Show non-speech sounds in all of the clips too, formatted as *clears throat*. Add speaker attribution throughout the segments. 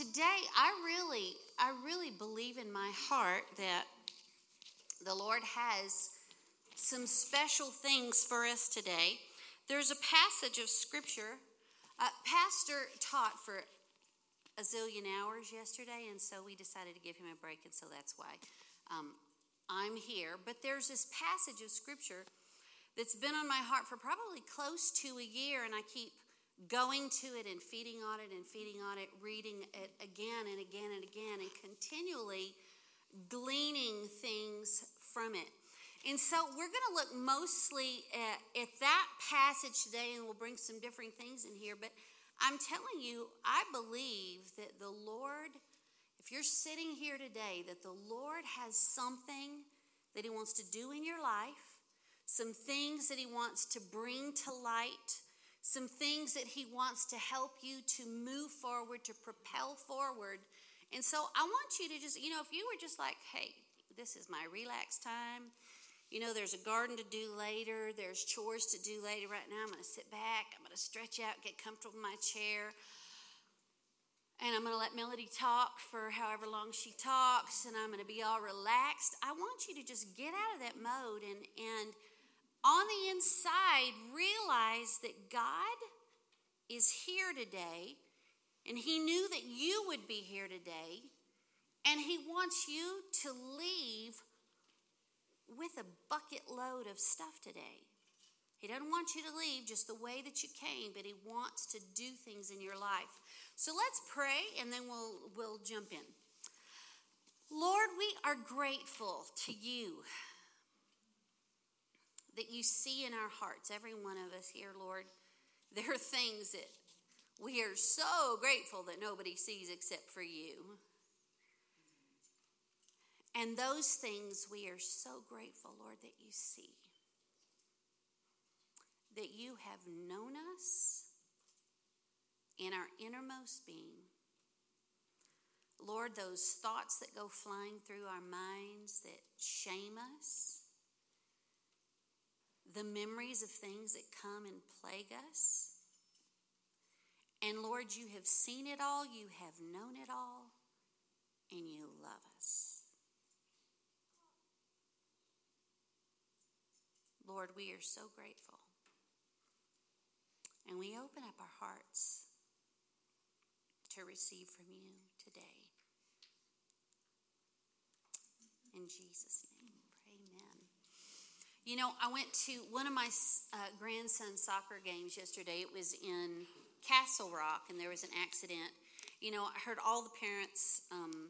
Speaker 1: today I really, I really believe in my heart that the Lord has some special things for us today. There's a passage of scripture. Uh, Pastor taught for a zillion hours yesterday, and so we decided to give him a break, and so that's why um, I'm here. But there's this passage of scripture that's been on my heart for probably close to a year, and I keep going to it and feeding on it and feeding on it, reading it again and again and again, and continually gleaning things from it. And so we're going to look mostly at, at, that passage today, and we'll bring some different things in here. But I'm telling you, I believe that the Lord, if you're sitting here today, that the Lord has something that He wants to do in your life, some things that He wants to bring to light, some things that He wants to help you to move forward, to propel forward. And so I want you to just, you know, if you were just like, hey, this is my relax time. You know, there's a garden to do later, there's chores to do later. Right now, I'm going to sit back, I'm going to stretch out, get comfortable in my chair, and I'm going to let Melody talk for however long she talks, and I'm going to be all relaxed. I want you to just get out of that mode and, and on the inside, realize that God is here today, and He knew that you would be here today, and He wants you to leave with a bucket load of stuff today. He doesn't want you to leave just the way that you came, but he wants to do things in your life. So let's pray and then we'll we'll jump in. Lord, we are grateful to you that you see in our hearts, every one of us here, Lord. *laughs* There are things that we are so grateful that nobody sees except for you. And those things we are so grateful, Lord, that you see. That you have known us in our innermost being. Lord, those thoughts that go flying through our minds that shame us, the memories of things that come and plague us. And Lord, you have seen it all, you have known it all, and you love us. Lord, we are so grateful. And we open up our hearts to receive from you today. In Jesus' name. You know, I went to one of my uh, grandson's soccer games yesterday. It was in Castle Rock, and there was an accident. You know, I heard all the parents, um,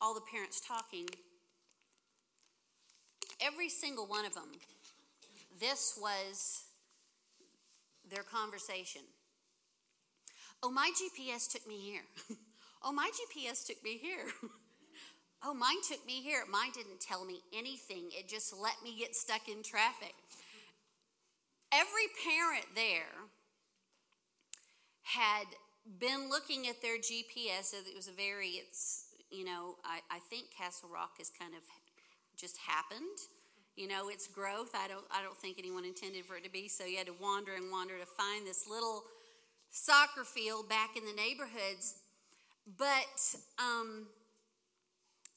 Speaker 1: all the parents talking. Every single one of them this was their conversation. Oh, my GPS took me here. *laughs* oh, my GPS took me here. *laughs* oh, mine took me here. Mine didn't tell me anything, it just let me get stuck in traffic. Every parent there had been looking at their GPS. It was a very, it's, you know, I, I think Castle Rock has kind of just happened you know its growth i don't i don't think anyone intended for it to be so you had to wander and wander to find this little soccer field back in the neighborhoods but um,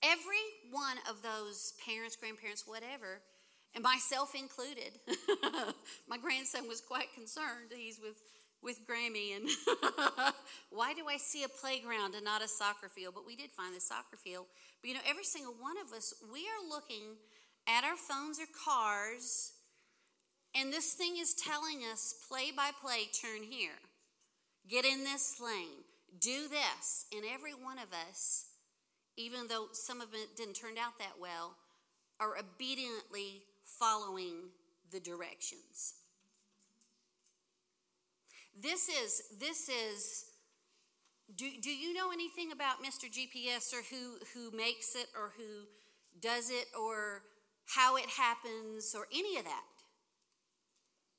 Speaker 1: every one of those parents grandparents whatever and myself included *laughs* my grandson was quite concerned he's with with Grammy and *laughs* why do I see a playground and not a soccer field? But we did find the soccer field. But you know, every single one of us, we are looking at our phones or cars, and this thing is telling us play by play, turn here, get in this lane, do this. And every one of us, even though some of it didn't turn out that well, are obediently following the directions. This is, this is, do, do you know anything about Mr. GPS or who, who makes it or who does it or how it happens, or any of that?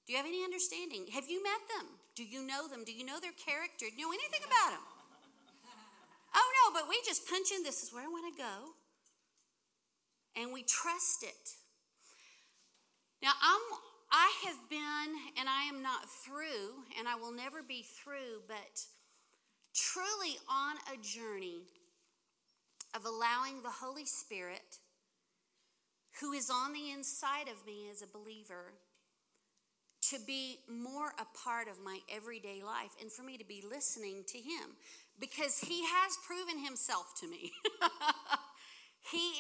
Speaker 1: Do you have any understanding? Have you met them? Do you know them? Do you know their character? Do you know anything about them? Oh no, but we just punch in this is where I want to go. And we trust it. Now I'm I have been and I am not through and I will never be through, but truly on a journey of allowing the Holy Spirit, who is on the inside of me as a believer, to be more a part of my everyday life and for me to be listening to Him because He has proven Himself to me. *laughs* he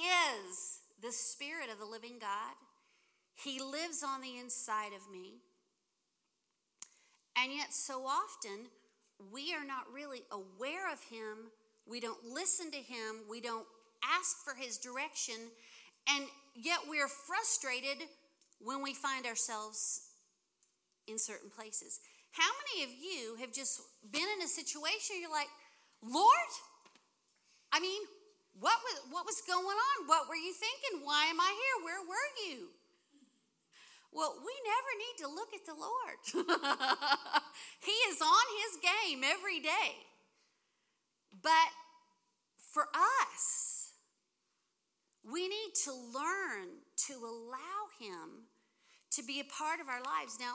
Speaker 1: is the Spirit of the living God, He lives on the inside of me. And yet, so often, we are not really aware of Him. We don't listen to Him. We don't ask for His direction. And yet, we're frustrated when we find ourselves in certain places. How many of you have just been in a situation you're like, Lord, I mean, what was, what was going on? What were you thinking? Why am I here? Where were you? Well, we never need to look at the Lord. *laughs* he is on his game every day. But for us, we need to learn to allow him to be a part of our lives. Now,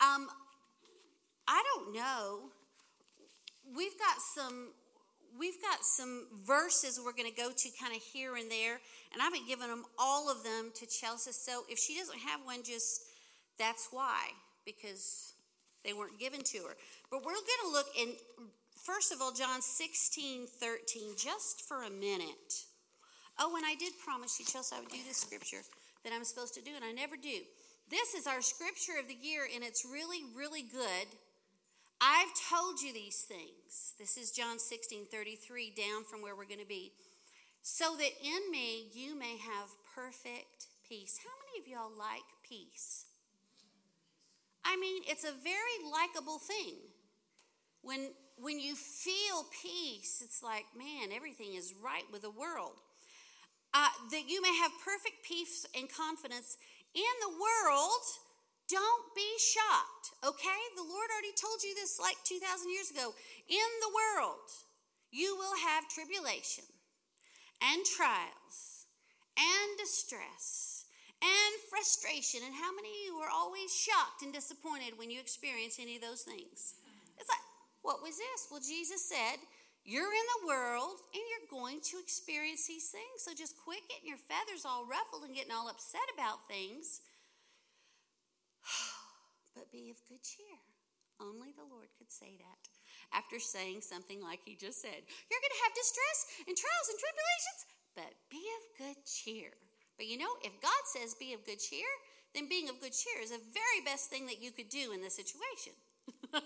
Speaker 1: um, I don't know. We've got some we've got some verses we're going to go to kind of here and there, and I haven't given them all of them to Chelsea. So if she doesn't have one, just that's why, because they weren't given to her. But we're going to look in, first of all, John 16 13, just for a minute. Oh, and I did promise you, Chelsea, I would do this scripture that I'm supposed to do, and I never do. This is our scripture of the year, and it's really, really good. I've told you these things. This is John 16 33, down from where we're going to be. So that in me you may have perfect peace. How many of y'all like peace? I mean, it's a very likable thing. When, when you feel peace, it's like, man, everything is right with the world. Uh, that you may have perfect peace and confidence in the world don't be shocked, okay? The Lord already told you this like 2,000 years ago. In the world, you will have tribulation and trials and distress and frustration. And how many of you are always shocked and disappointed when you experience any of those things? It's like, what was this? Well, Jesus said, You're in the world and you're going to experience these things. So just quit getting your feathers all ruffled and getting all upset about things but be of good cheer. Only the Lord could say that after saying something like he just said. You're going to have distress and trials and tribulations, but be of good cheer. But you know, if God says be of good cheer, then being of good cheer is the very best thing that you could do in this situation. *laughs*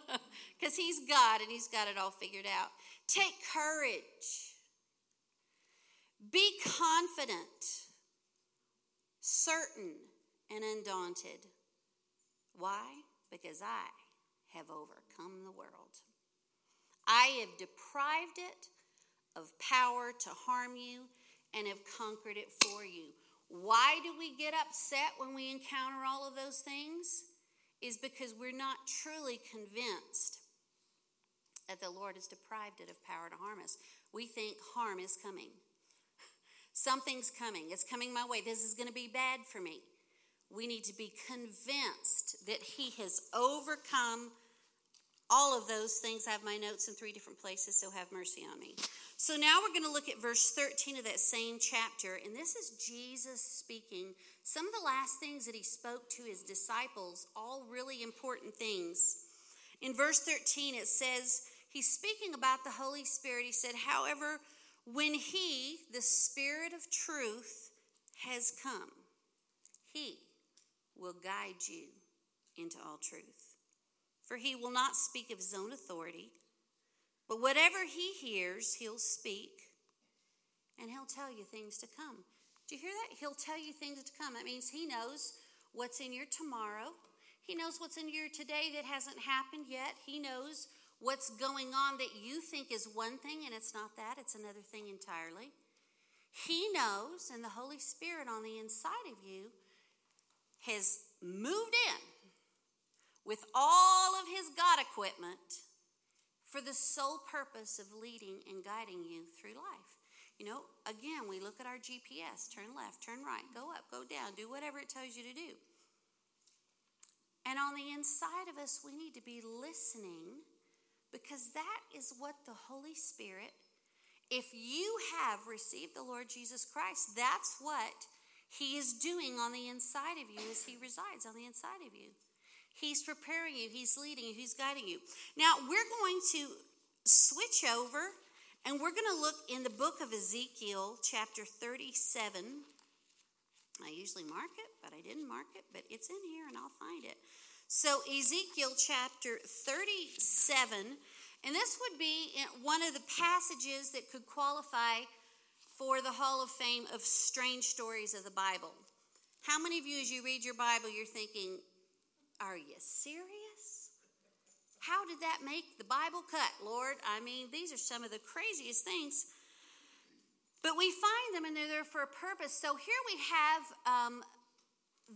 Speaker 1: Because he's God and he's got it all figured out. Take courage. Be confident, certain, and undaunted. Why? Because I have overcome the world. I have deprived it of power to harm you and have conquered it for you. Why do we get upset when we encounter all of those things? Is because we're not truly convinced that the Lord has deprived it of power to harm us. We think harm is coming. *laughs* Something's coming. It's coming my way. This is going to be bad for me we need to be convinced that He has overcome all of those things. I have my notes in three different places, so have mercy on me. So now we're going to look at verse 13 of that same chapter, and this is Jesus speaking. Some of the last things that he spoke to his disciples, all really important things. In verse 13, it says, He's speaking about the Holy Spirit. He said, However, when He, the Spirit of truth, has come, He, will guide you into all truth. For he will not speak of his own authority, but whatever he hears, he'll speak, and he'll tell you things to come. Do you hear that? He'll tell you things to come. That means he knows what's in your tomorrow. He knows what's in your today that hasn't happened yet. He knows what's going on that you think is one thing and it's not that, it's another thing entirely. He knows, and the Holy Spirit on the inside of you has moved in with all of his God equipment for the sole purpose of leading and guiding you through life. You know, again, we look at our GPS turn left, turn right, go up, go down, do whatever it tells you to do. And on the inside of us, we need to be listening because that is what the Holy Spirit, if you have received the Lord Jesus Christ, that's what He is doing on the inside of you as He resides on the inside of you. He's preparing you, He's leading you, He's guiding you. Now, we're going to switch over and we're going to look in the book of Ezekiel, chapter 37. I usually mark it, but I didn't mark it, but it's in here and I'll find it. So, Ezekiel chapter 37, and this would be one of the passages that could qualify for the Hall of Fame of strange stories of the Bible. How many of you, as you read your Bible, you're thinking, Are you serious? How did that make the Bible cut, Lord? I mean, these are some of the craziest things. But we find them and they're there for a purpose. So here we have um,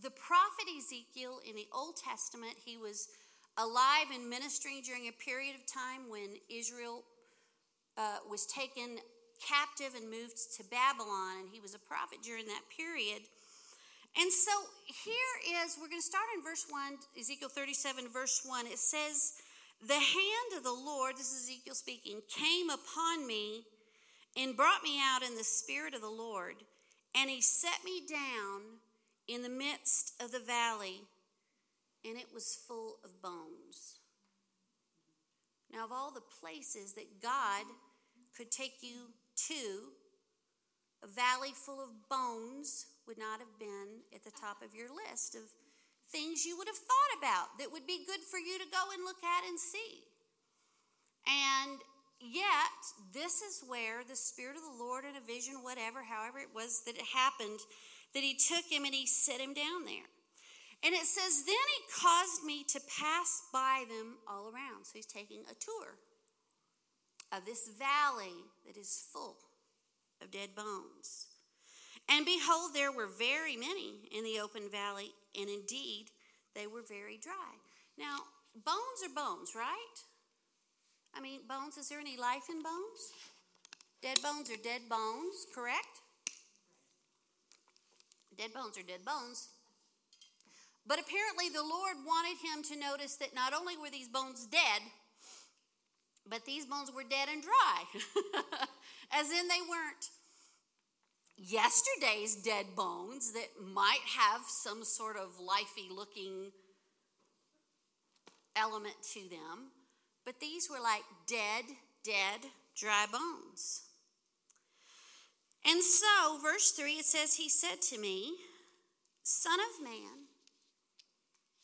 Speaker 1: the prophet Ezekiel in the Old Testament. He was alive and ministering during a period of time when Israel uh, was taken captive and moved to Babylon, and he was a prophet during that period. And so here is, we're going to start in verse 1, Ezekiel 37, verse 1. It says, the hand of the Lord, this is Ezekiel speaking, came upon me and brought me out in the spirit of the Lord, and he set me down in the midst of the valley, and it was full of bones. Now, of all the places that God could take you to, a valley full of bones would not have been at the top of your list of things you would have thought about that would be good for you to go and look at and see. And yet, this is where the Spirit of the Lord in a vision, whatever, however it was that it happened, that He took him and He set him down there. And it says, Then He caused me to pass by them all around. So He's taking a tour of this valley that is full of dead bones. And behold, there were very many in the open valley, and indeed they were very dry. Now, bones are bones, right? I mean, bones, is there any life in bones? Dead bones are dead bones, correct? Dead bones are dead bones. But apparently, the Lord wanted him to notice that not only were these bones dead, but these bones were dead and dry, *laughs* as in they weren't yesterday's dead bones that might have some sort of lifey looking element to them, but these were like dead, dead, dry bones. And so, verse 3, it says, He said to me, Son of man,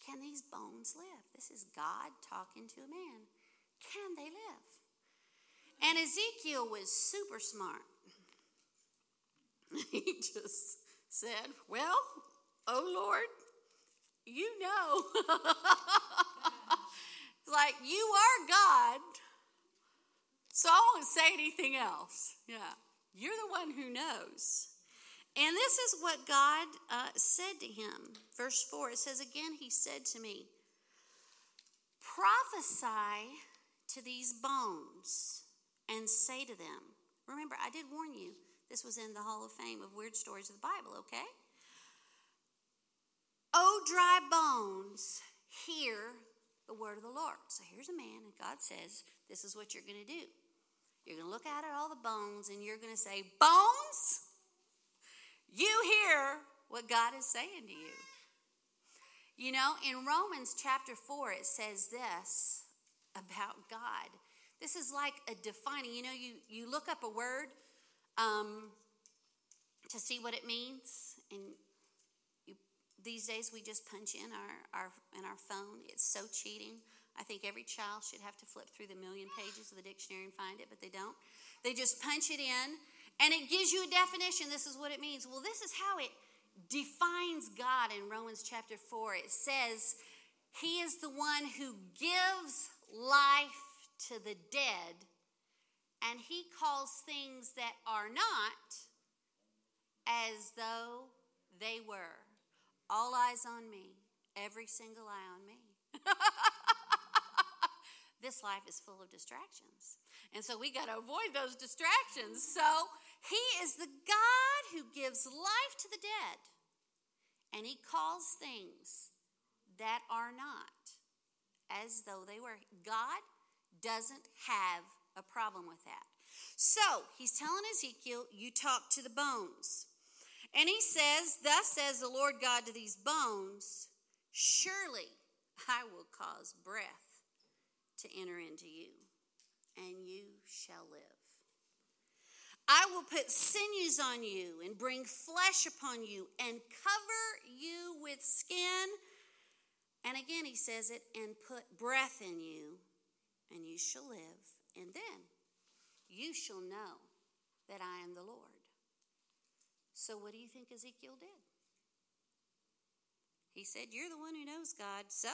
Speaker 1: can these bones live? This is God talking to a man. Can they live? And Ezekiel was super smart. *laughs* he just said, Well, oh Lord, you know. *laughs* like, you are God, so I won't say anything else. Yeah, you're the one who knows. And this is what God uh, said to him. Verse 4 it says, Again, he said to me, Prophesy to these bones and say to them, Remember, I did warn you this was in the Hall of Fame of Weird Stories of the Bible, okay? Oh, dry bones, hear the word of the Lord. So here's a man, and God says, This is what you're going to do. You're going to look out at all the bones, and you're going to say, Bones, you hear what God is saying to you. You know, in Romans chapter 4, it says this about God. This is like a defining, you know, you, you look up a word um, to see what it means. And you, these days we just punch in our, our in our phone. It's so cheating. I think every child should have to flip through the million pages of the dictionary and find it, but they don't. They just punch it in and it gives you a definition. This is what it means. Well, this is how it defines God in Romans chapter 4. It says, He is the one who gives life to the dead and he calls things that are not as though they were. All eyes on me, every single eye on me. *laughs* this life is full of distractions. And so we got to avoid those distractions. So he is the God who gives life to the dead, and he calls things that are not as though they were. God doesn't have a problem with that. So he's telling Ezekiel, You talk to the bones. And he says, Thus says the Lord God to these bones, Surely I will cause breath to enter into you, and you shall live. I will put sinews on you and bring flesh upon you and cover you with skin. And again, he says it, and put breath in you, and you shall live. And then you shall know that I am the Lord. So, what do you think Ezekiel did? He said, You're the one who knows God. So,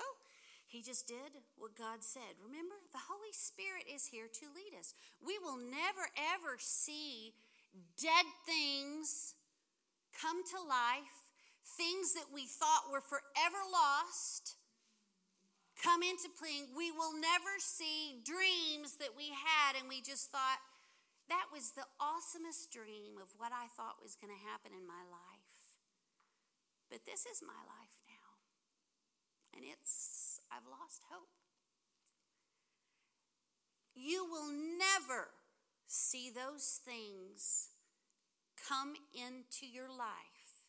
Speaker 1: he just did what God said. Remember, the Holy Spirit is here to lead us. We will never, ever see dead things come to life, things that we thought were forever lost come into being. We will never see dreams that we had and we just thought, that was the awesomest dream of what I thought was going to happen in my life. But this is my life now. And it's, I've lost hope. You will never see those things come into your life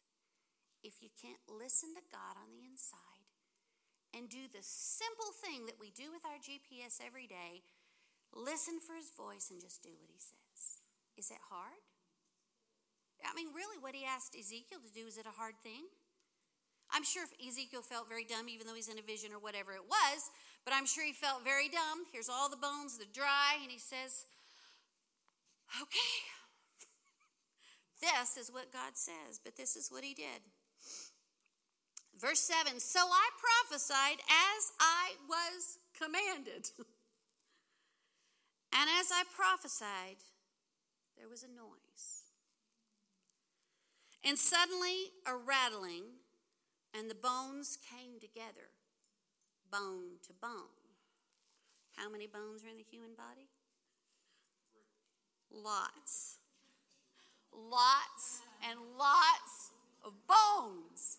Speaker 1: if you can't listen to God on the inside and do the simple thing that we do with our GPS every day listen for his voice and just do what he says. Is it hard? I mean, really, what he asked Ezekiel to do, is it a hard thing? I'm sure Ezekiel felt very dumb, even though he's in a vision or whatever it was, but I'm sure he felt very dumb. Here's all the bones, they're dry, and he says, Okay, *laughs* this is what God says, but this is what he did. Verse 7 So I prophesied as I was commanded. *laughs* and as I prophesied, there was a noise. And suddenly a rattling, and the bones came together, bone to bone. How many bones are in the human body? Lots. Lots and lots of bones.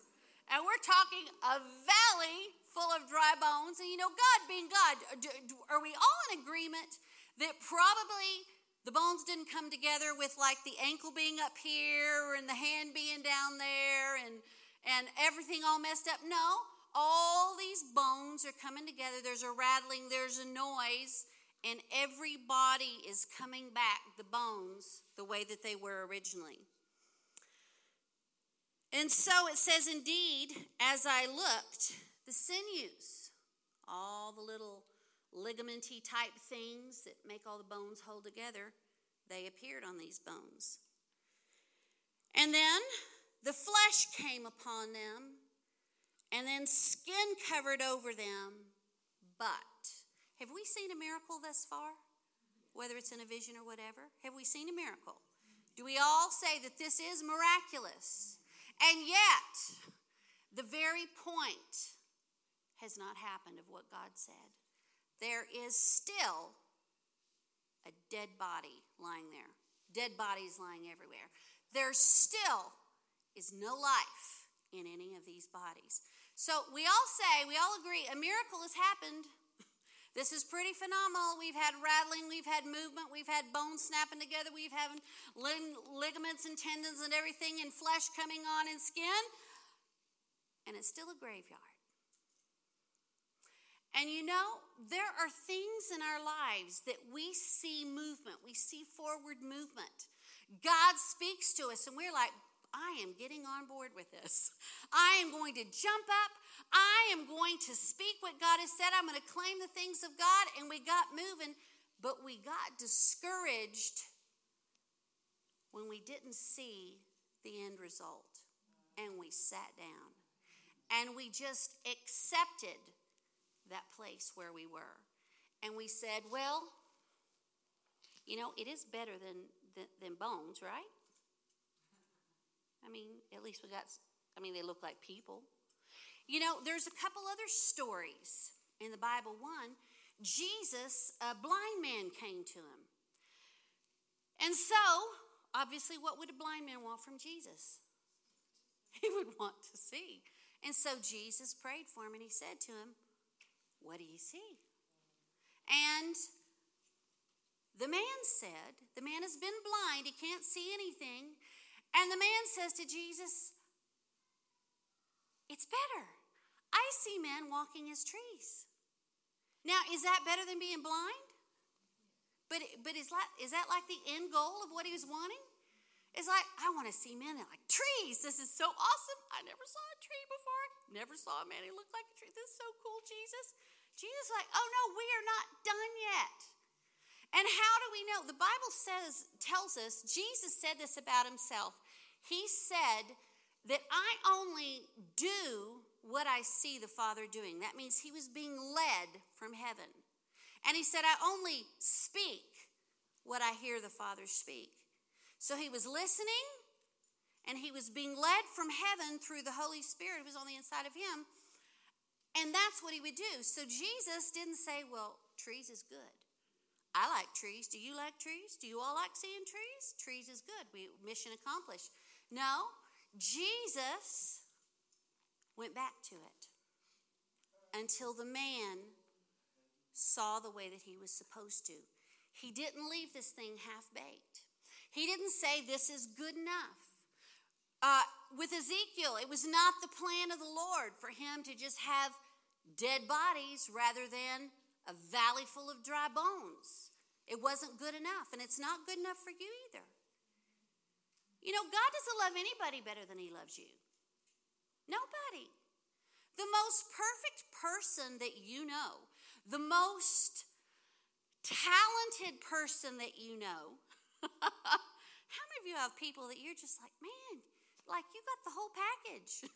Speaker 1: And we're talking a valley full of dry bones. And you know, God being God, uh, are we all in agreement that probably the bones didn't come together with like the ankle being up here and the hand being down there and, and everything all messed up? No, all these bones are coming together. There's a rattling, there's a noise, and every body is coming back, the bones, the way that they were originally. And so it says, indeed, as I looked, the sinews, all the little ligamenty type things that make all the bones hold together, they appeared on these bones. And then the flesh came upon them, and then skin covered over them. But have we seen a miracle thus far? Whether it's in a vision or whatever? Have we seen a miracle? Do we all say that this is miraculous? And yet, the very point has not happened of what God said. There is still a dead body lying there, dead bodies lying everywhere. There still is no life in any of these bodies. So we all say, we all agree, a miracle has happened. This is pretty phenomenal. We've had rattling, we've had movement, we've had bones snapping together, we've had ligaments and tendons and everything, and flesh coming on and skin. And it's still a graveyard. And you know, there are things in our lives that we see movement, we see forward movement. God speaks to us, and we're like, I am getting on board with this. I am going to jump up. I am going to speak what God has said. I'm going to claim the things of God. And we got moving, but we got discouraged when we didn't see the end result. And we sat down and we just accepted that place where we were. And we said, well, you know, it is better than, than, than bones, right? I mean, at least we got, I mean, they look like people. You know, there's a couple other stories in the Bible. One, Jesus, a blind man came to him. And so, obviously, what would a blind man want from Jesus? *laughs* He would want to see. And so Jesus prayed for him and he said to him, What do you see? And The man said, The man has been blind, he can't see anything. And the man says to Jesus, It's better. I see men walking as trees. Now, is that better than being blind? But, but is, that, is that like the end goal of what he was wanting? It's like, I want to see men like trees. This is so awesome. I never saw a tree before. Never saw a man who looked like a tree. This is so cool, Jesus. Jesus like, oh no, we are not done yet. And how do we know? The Bible says, tells us, Jesus said this about himself. He said that I only do what I see the Father doing. That means he was being led from heaven. And he said, I only speak what I hear the Father speak. So he was listening and he was being led from heaven through the Holy Spirit who was on the inside of him. And that's what he would do. So Jesus didn't say, Well, trees is good. I like trees. Do you like trees? Do you all like seeing trees? Trees is good. We mission accomplished. No, Jesus went back to it until the man saw the way that he was supposed to. He didn't leave this thing half baked. He didn't say this is good enough. Uh, with Ezekiel, it was not the plan of the Lord for him to just have dead bodies rather than a valley full of dry bones. It wasn't good enough, and it's not good enough for you either. You know, God doesn't love anybody better than He loves you. Nobody. The most perfect person that you know, the most talented person that you know, *laughs* How many of you have people that you're just like, man, like you got the whole package?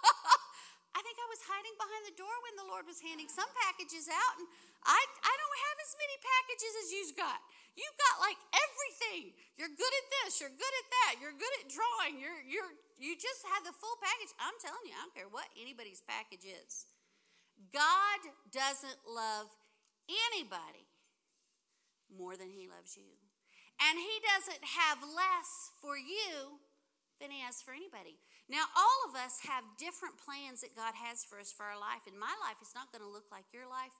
Speaker 1: *laughs* I think I was hiding behind the door when the Lord was handing some packages out, and I, I don't have as many packages as you've got. You've got like everything. You're good at this, you're good at that, you're good at drawing, you're you're you just have the full package. I'm telling you, I don't care what anybody's package is. God doesn't love anybody more than he loves you. And He doesn't have less for you than He has for anybody. Now, all of us have different plans that God has for us for our life. And my life is not going to look like your life.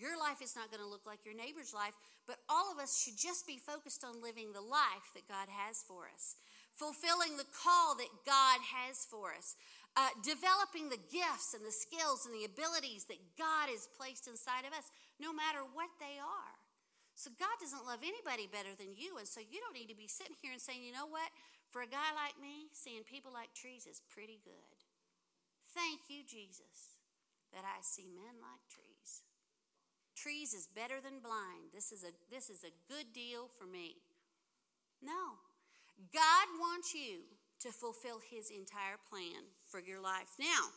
Speaker 1: Your life is not going to look like your neighbor's life. But all of us should just be focused on living the life that God has for us, fulfilling the call that God has for us. Uh, developing the gifts and the skills and the abilities that God has placed inside of us, no matter what they are. So God doesn't love anybody better than you. And so you don't need to be sitting here and saying, you know what? For a guy like me, seeing people like trees is pretty good. Thank you, Jesus, that I see men like trees. Trees is better than blind. This is a, this is a good deal for me. No. God wants you to fulfill his entire plan for your life. Now,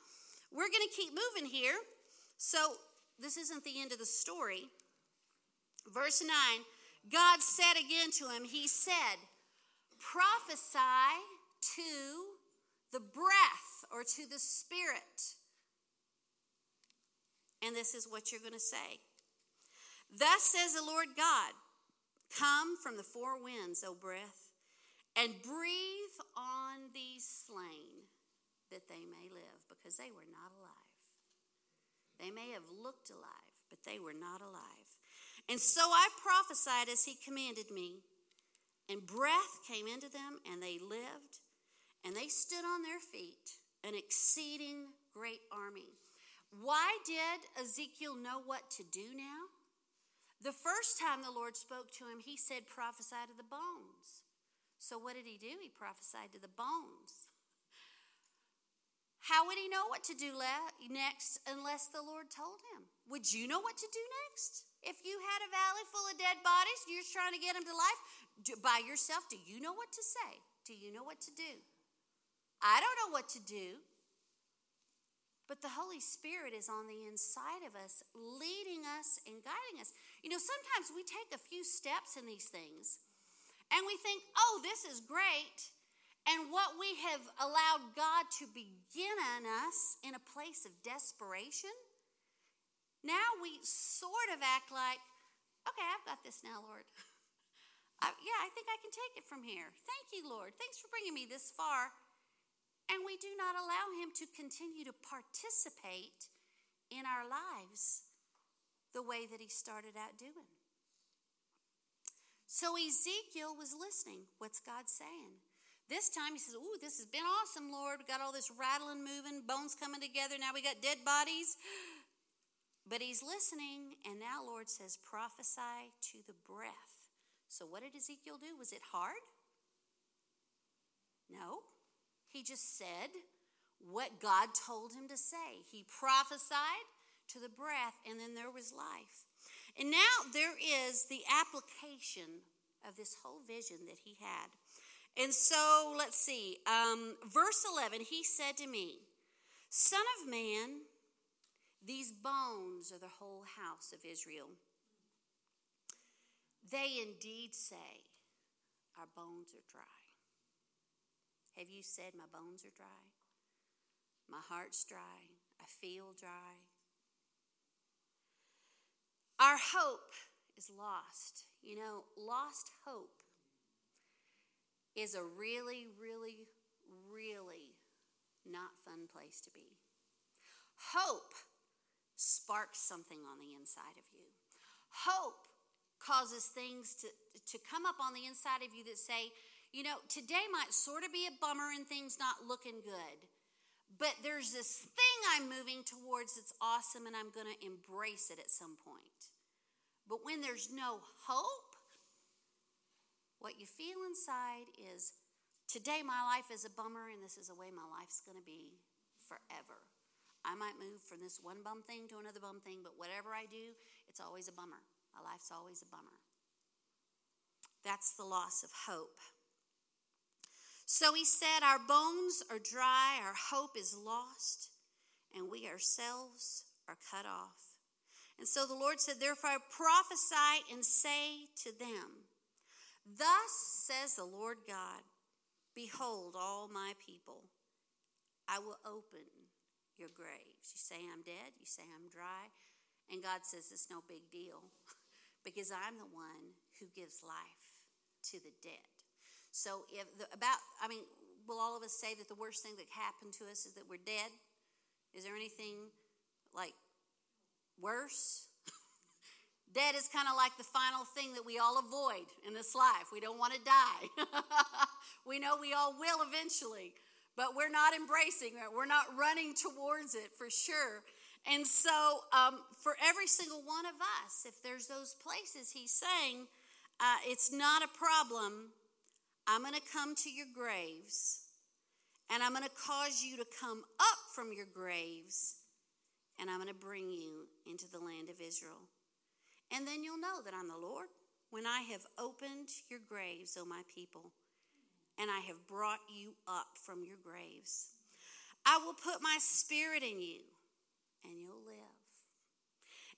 Speaker 1: we're going to keep moving here. So, this isn't the end of the story. Verse 9 God said again to him, He said, prophesy to the breath or to the spirit. And this is what you're going to say. Thus says the Lord God Come from the four winds, O breath, and breathe on these slain that they may live, because they were not alive. They may have looked alive, but they were not alive. And so I prophesied as he commanded me, and breath came into them, and they lived, and they stood on their feet, an exceeding great army. Why did Ezekiel know what to do now? The first time the Lord spoke to him, he said, Prophesy to the bones. So what did he do? He prophesied to the bones. How would he know what to do next unless the Lord told him? Would you know what to do next? If you had a valley full of dead bodies, you're trying to get them to life by yourself, do you know what to say? Do you know what to do? I don't know what to do. But the Holy Spirit is on the inside of us, leading us and guiding us. You know, sometimes we take a few steps in these things and we think, oh, this is great. And what we have allowed God to begin in us in a place of desperation now we sort of act like, okay, I've got this now, Lord. *laughs* I, yeah, I think I can take it from here. Thank you, Lord. Thanks for bringing me this far. And we do not allow Him to continue to participate in our lives the way that He started out doing. So Ezekiel was listening. What's God saying? This time he says, Ooh, this has been awesome, Lord. We got all this rattling, moving, bones coming together. Now we got dead bodies. But he's listening, and now Lord says, prophesy to the breath. So what did Ezekiel do? Was it hard? No. He just said what God told him to say. He prophesied to the breath, and then there was life. And now there is the application of this whole vision that he had. And so let's see. Um, verse 11, he said to me, Son of man, these bones are the whole house of Israel. They indeed say, Our bones are dry. Have you said, My bones are dry? My heart's dry. I feel dry. Our hope is lost. You know, lost hope is a really, really, really not fun place to be. Hope sparks something on the inside of you. Hope causes things to, to come up on the inside of you that say, you know, today might sort of be a bummer and things not looking good, but there's this thing I'm moving towards that's awesome and I'm going to embrace it at some point. But when there's no hope, what you feel inside is today my life is a bummer and this is the way my life's going to be forever. I might move from this one bum thing to another bum thing, but whatever I do, it's always a bummer. My life's always a bummer. That's the loss of hope. So he said, Our bones are dry, our hope is lost, and we ourselves are cut off. And so the Lord said, Therefore prophesy and say to them, Thus says the Lord God, Behold, all my people, I will open your graves. You say I'm dead, you say I'm dry, and God says it's no big deal *laughs* because I'm the one who gives life to the dead. So if the, about, I mean, will all of us say that the worst thing that happened to us is that we're dead? Is there anything like worse? *laughs* dead is kind of like the final thing that we all avoid in this life. We don't want to die. *laughs* we know we all will eventually, but we're not embracing it. We're not running towards it for sure. And so, um, for every single one of us, if there's those places, he's saying uh, it's not a problem I'm going to come to your graves and I'm going to cause you to come up from your graves and I'm going to bring you into the land of Israel. And then you'll know that I'm the Lord when I have opened your graves, O my people, and I have brought you up from your graves. I will put my spirit in you and you'll live.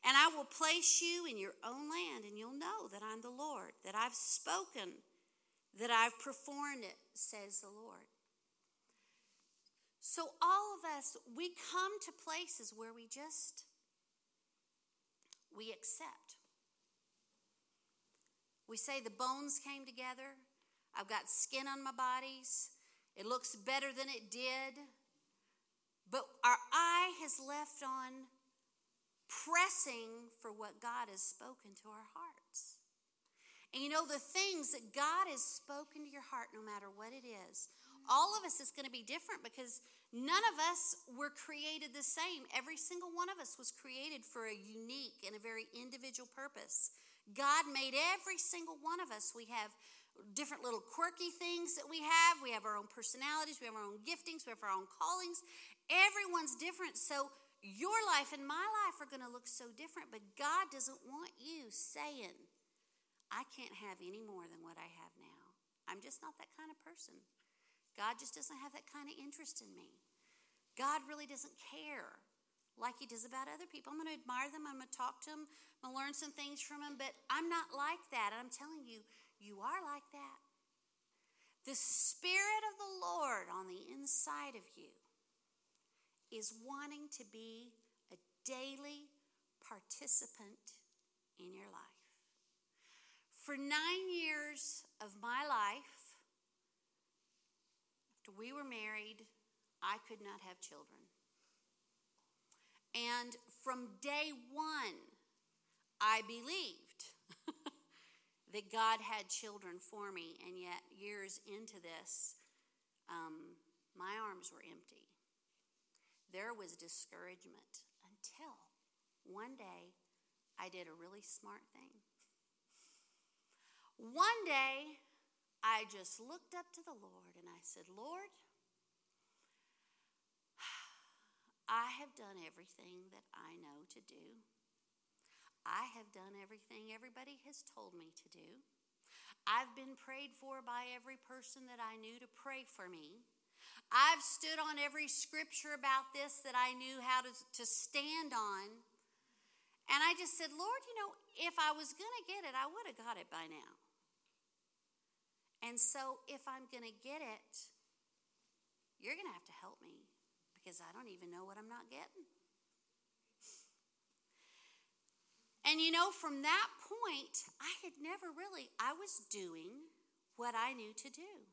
Speaker 1: And I will place you in your own land and you'll know that I'm the Lord, that I've spoken that I've performed it, says the Lord. So, all of us, we come to places where we just, we accept. We say the bones came together. I've got skin on my bodies. It looks better than it did. But our eye has left on pressing for what God has spoken to our hearts. And you know, the things that God has spoken to your heart, no matter what it is, all of us is going to be different because none of us were created the same. Every single one of us was created for a unique and a very individual purpose. God made every single one of us. We have different little quirky things that we have. We have our own personalities, we have our own giftings, we have our own callings. Everyone's different. So your life and my life are going to look so different, but God doesn't want you saying, I can't have any more than what I have now. I'm just not that kind of person. God just doesn't have that kind of interest in me. God really doesn't care like He does about other people. I'm going to admire them. I'm going to talk to them. I'm going to learn some things from them, but I'm not like that. And I'm telling you, you are like that. The Spirit of the Lord on the inside of you is wanting to be a daily participant in your life. For nine years of my life, after we were married, I could not have children. And from day one, I believed *laughs* that God had children for me, and yet years into this, um, my arms were empty. There was discouragement until one day I did a really smart thing. One day I just looked up to the Lord and I said, Lord, *sighs* I have done everything that I know to do. I have done everything everybody has told me to do. I've been prayed for by every person that I knew to pray for me. I've stood on every scripture about this that I knew how to, to stand on. And I just said, Lord, you know, if I was going to get it, I would have got it by now. And so if I'm going to get it, you're going to have to help me because I don't even know what I'm not getting. And you know, from that point, I had never really, I was doing what I knew to do.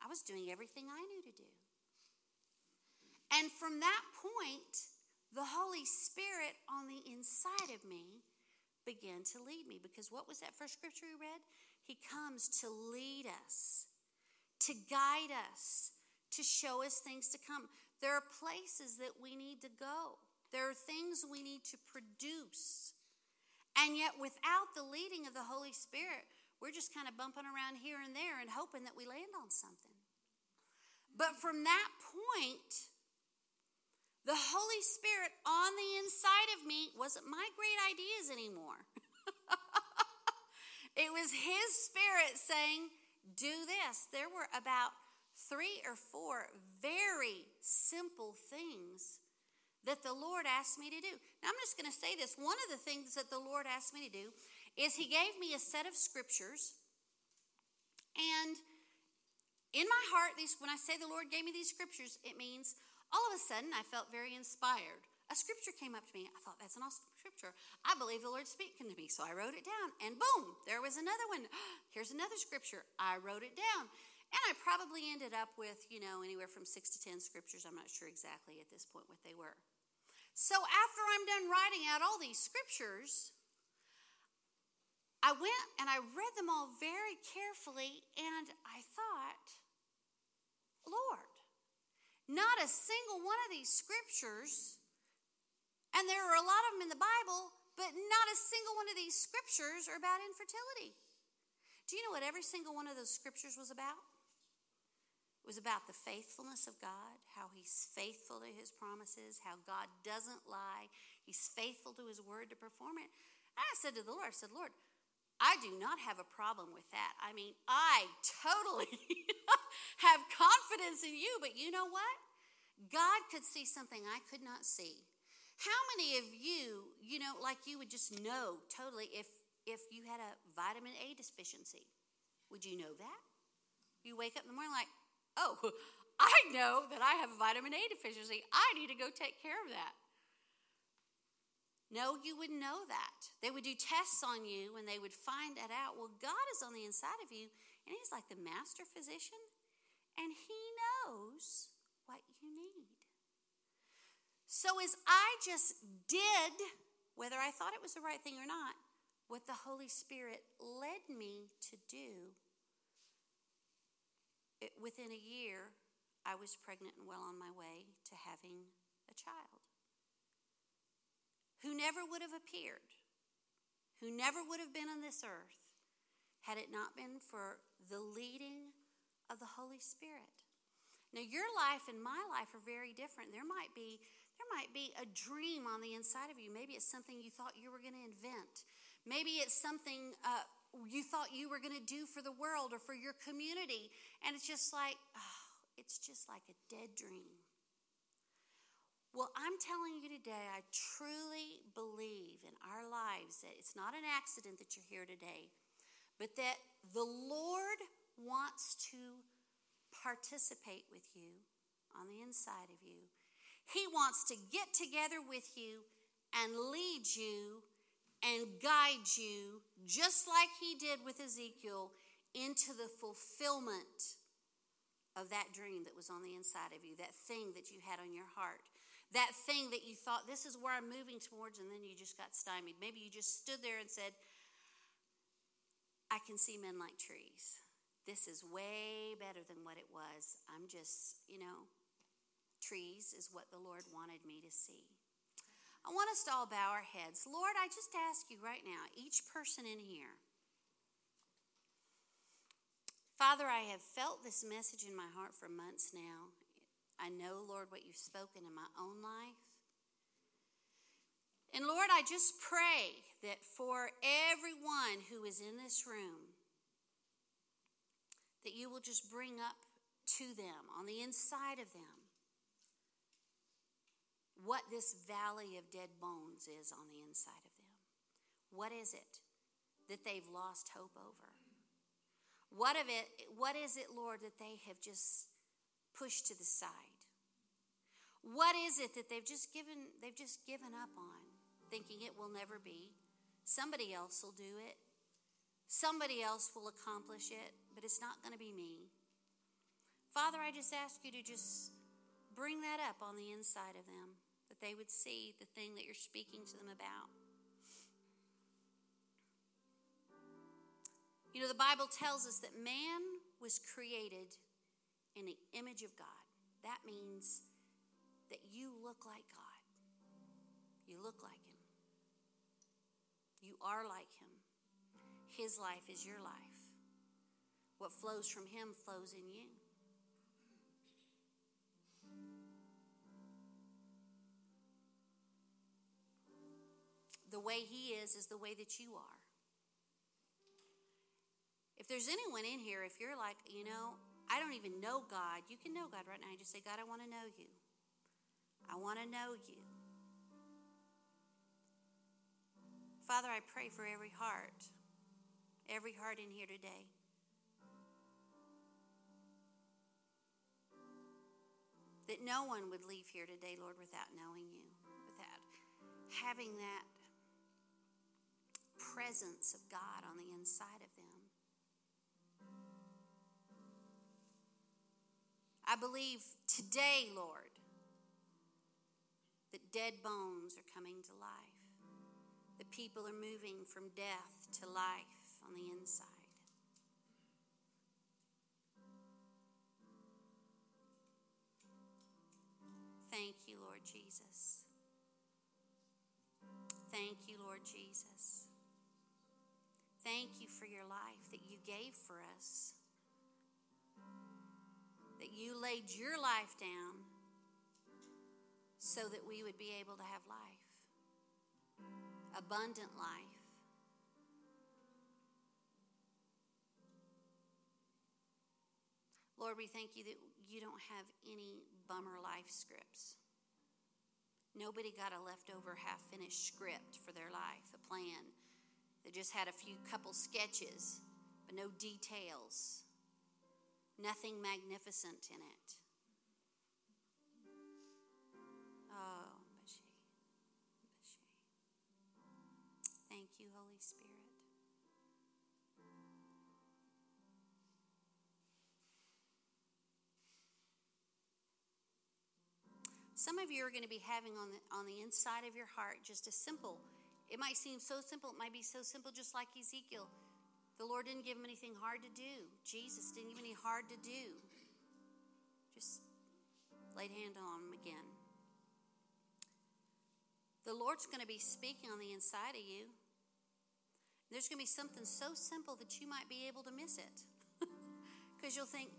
Speaker 1: I was doing everything I knew to do. And from that point, the Holy Spirit on the inside of me began to lead me. Because what was that first scripture we read? He comes to lead us, to guide us, to show us things to come. There are places that we need to go, there are things we need to produce. And yet, without the leading of the Holy Spirit, we're just kind of bumping around here and there and hoping that we land on something. But from that point, the Holy Spirit on the inside of me wasn't my great ideas anymore. *laughs* it was His Spirit saying, Do this. There were about three or four very simple things that the Lord asked me to do. Now, I'm just going to say this. One of the things that the Lord asked me to do is He gave me a set of scriptures. And in my heart, these when I say the Lord gave me these scriptures, it means all of a sudden I felt very inspired. A scripture came up to me. I thought, that's an awesome scripture. I believe the Lord's speaking to me. So I wrote it down. And boom, there was another one. *gasps* Here's another scripture. I wrote it down. And I probably ended up with, you know, anywhere from six to 10 scriptures. I'm not sure exactly at this point what they were. So after I'm done writing out all these scriptures, I went and I read them all very carefully, and I thought, Lord, not a single one of these scriptures, and there are a lot of them in the Bible, but not a single one of these scriptures are about infertility. Do you know what every single one of those scriptures was about? It was about the faithfulness of God, how He's faithful to His promises, how God doesn't lie, He's faithful to His word to perform it. And I said to the Lord, I said, Lord, I do not have a problem with that. I mean, I totally *laughs* have confidence in you, but you know what? God could see something I could not see. How many of you, you know, like you would just know totally if if you had a vitamin A deficiency? Would you know that? You wake up in the morning like, oh, *laughs* I know that I have a vitamin A deficiency. I need to go take care of that. No, you wouldn't know that. They would do tests on you and they would find that out. Well, God is on the inside of you, and He's like the master physician, and He knows what you need. So, as I just did, whether I thought it was the right thing or not, what the Holy Spirit led me to do it, within a year, I was pregnant and well on my way to having a child who never would have appeared, who never would have been on this earth had it not been for the leading of the Holy Spirit. Now your life and my life are very different. There might be there might be a dream on the inside of you. Maybe it's something you thought you were going to invent. Maybe it's something uh, you thought you were going to do for the world or for your community. And it's just like, oh, it's just like a dead dream. Well, I'm telling you today, I truly believe in our lives that it's not an accident that you're here today, but that the Lord wants to participate with you on the inside of you. He wants to get together with you and lead you and guide you, just like he did with Ezekiel, into the fulfillment of that dream that was on the inside of you, that thing that you had on your heart, that thing that you thought, this is where I'm moving towards, and then you just got stymied. Maybe you just stood there and said, I can see men like trees. This is way better than what it was. I'm just, you know, trees is what the Lord wanted me to see. I want us to all bow our heads. Lord, I just ask you right now, each person in here, Father, I have felt this message in my heart for months now. I know, Lord, what you've spoken in my own life. And Lord, I just pray that for everyone who is in this room, that you will just bring up to them, on the inside of them, what this valley of dead bones is on the inside of them. What is it that they've lost hope over? What of it what is it, Lord, that they have just pushed to the side? What is it that they've just given they've just given up on, thinking it will never be? Somebody else will do it. Somebody else will accomplish it, but it's not going to be me. Father, I just ask you to just bring that up on the inside of them that they would see the thing that you're speaking to them about. You know, the Bible tells us that man was created in the image of God. That means that you look like God. You look like Him. You are like Him. His life is your life. What flows from Him flows in you. The way He is is the way that you are. If there's anyone in here, if you're like, you know, I don't even know God, you can know God right now. You just say, God, I want to know you. I want to know you. Father, I pray for every heart, every heart in here today. That no one would leave here today, Lord, without knowing you, without having that presence of God on the inside of them. I believe today, Lord, that dead bones are coming to life. That people are moving from death to life on the inside. Thank you, Lord Jesus. Thank you, Lord Jesus. Thank you for your life that you gave for us. That you laid your life down so that we would be able to have life, abundant life. Lord, we thank you that you don't have any bummer life scripts. Nobody got a leftover half finished script for their life, a plan that just had a few couple sketches, but no details, nothing magnificent in it. Oh. Thank you, Holy Spirit. Some of you are going to be having on the, on the inside of your heart just a simple it might seem so simple. It might be so simple, just like Ezekiel. The Lord didn't give him anything hard to do. Jesus didn't give him any hard to do. Just laid hand on him again. The Lord's going to be speaking on the inside of you. There's going to be something so simple that you might be able to miss it. *laughs* Because you'll think,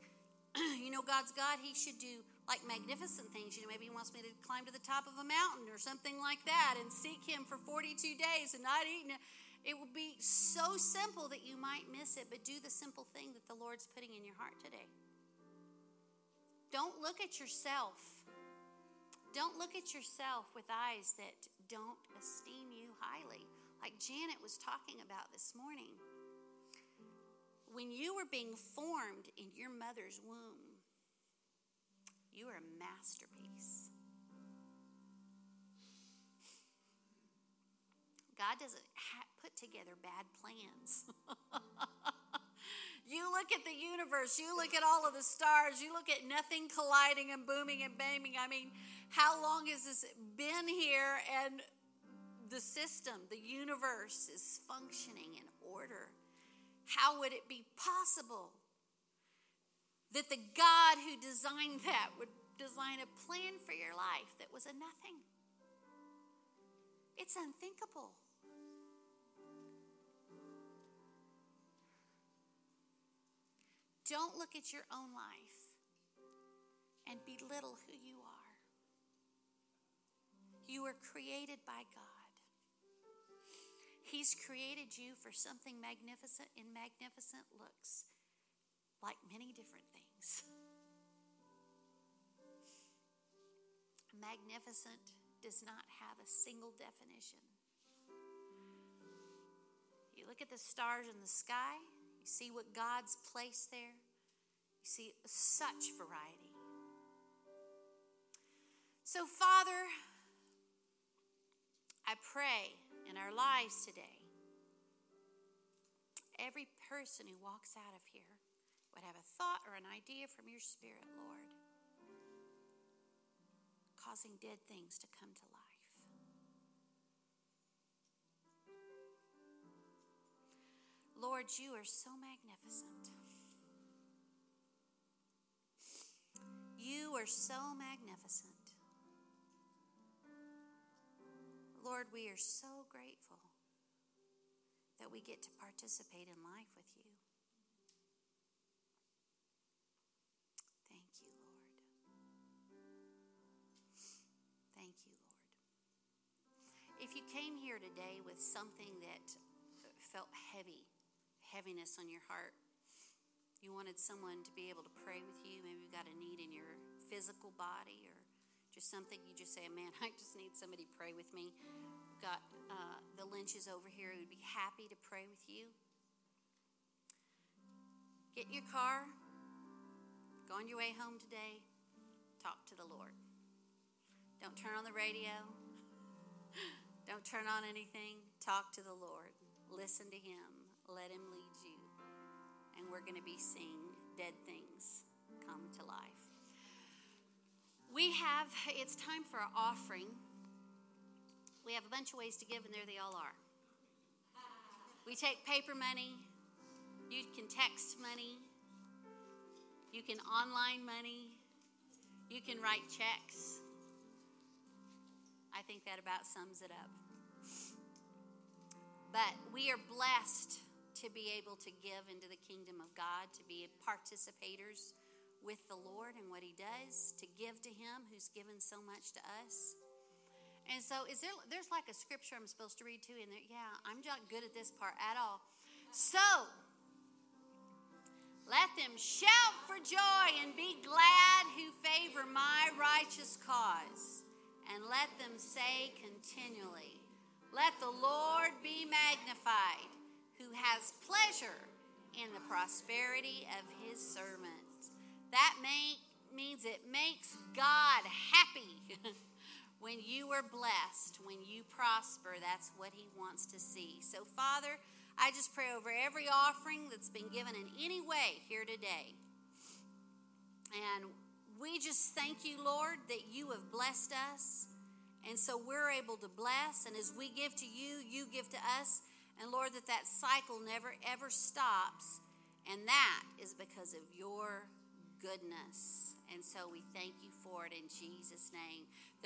Speaker 1: *clears throat* you know, God's God, He should do like magnificent things. You know, maybe He wants me to climb to the top of a mountain or something like that and seek Him for 42 days and not eat. It would be so simple that you might miss it, but do the simple thing that the Lord's putting in your heart today. Don't look at yourself. Don't look at yourself with eyes that don't esteem you highly, like Janet was talking about this morning. When you were being formed in your mother's womb, you are a masterpiece. God doesn't put together bad plans. *laughs* you look at the universe, you look at all of the stars, you look at nothing colliding and booming and banging. I mean, how long has this been here? And the system, the universe is functioning in order. How would it be possible that the God who designed that would design a plan for your life that was a nothing? It's unthinkable. Don't look at your own life and belittle who you are. You were created by God. He's created you for something magnificent, in magnificent looks like many different things. Magnificent does not have a single definition. You look at the stars in the sky, you see what God's placed there, you see such variety. So, Father, I pray in our lives today, every person who walks out of here would have a thought or an idea from your Spirit, Lord, causing dead things to come to life. Lord, you are so magnificent. You are so magnificent. Lord, we are so grateful that we get to participate in life with you. If you came here today with something that felt heavy, heaviness on your heart. You wanted someone to be able to pray with you. Maybe you've got a need in your physical body or just something you just say, man, *laughs* I just need somebody to pray with me. Got uh, the Lynches over here who'd be happy to pray with you. Get in your car, go on your way home today, talk to the Lord. Don't turn on the radio, don't turn on anything. Talk to the Lord, listen to Him. Let Him lead you. And we're going to be seeing dead things come to life. We have, it's time for our offering. We have a bunch of ways to give, and there they all are. We take paper money, you can text money, you can online money, you can write checks. I think that about sums it up. But we are blessed to be able to give into the kingdom of God, to be participators with the Lord and what He does, to give to Him who's given so much to us. And so, is there? There's like a scripture I'm supposed to read too in there. Yeah, I'm not good at this part at all. So, let them shout for joy and be glad who favor my righteous cause, and let them say continually, "Let the Lord be magnified." who has pleasure in the prosperity of his servants. That may, means it makes God happy *laughs* when you are blessed, when you prosper. That's what he wants to see. So, Father, I just pray over every offering that's been given in any way here today. And we just thank you, Lord, that you have blessed us. And so we're able to bless. And as we give to you, you give to us. And Lord, that that cycle never ever stops. And that is because of your goodness. And so we thank you for it in Jesus' name.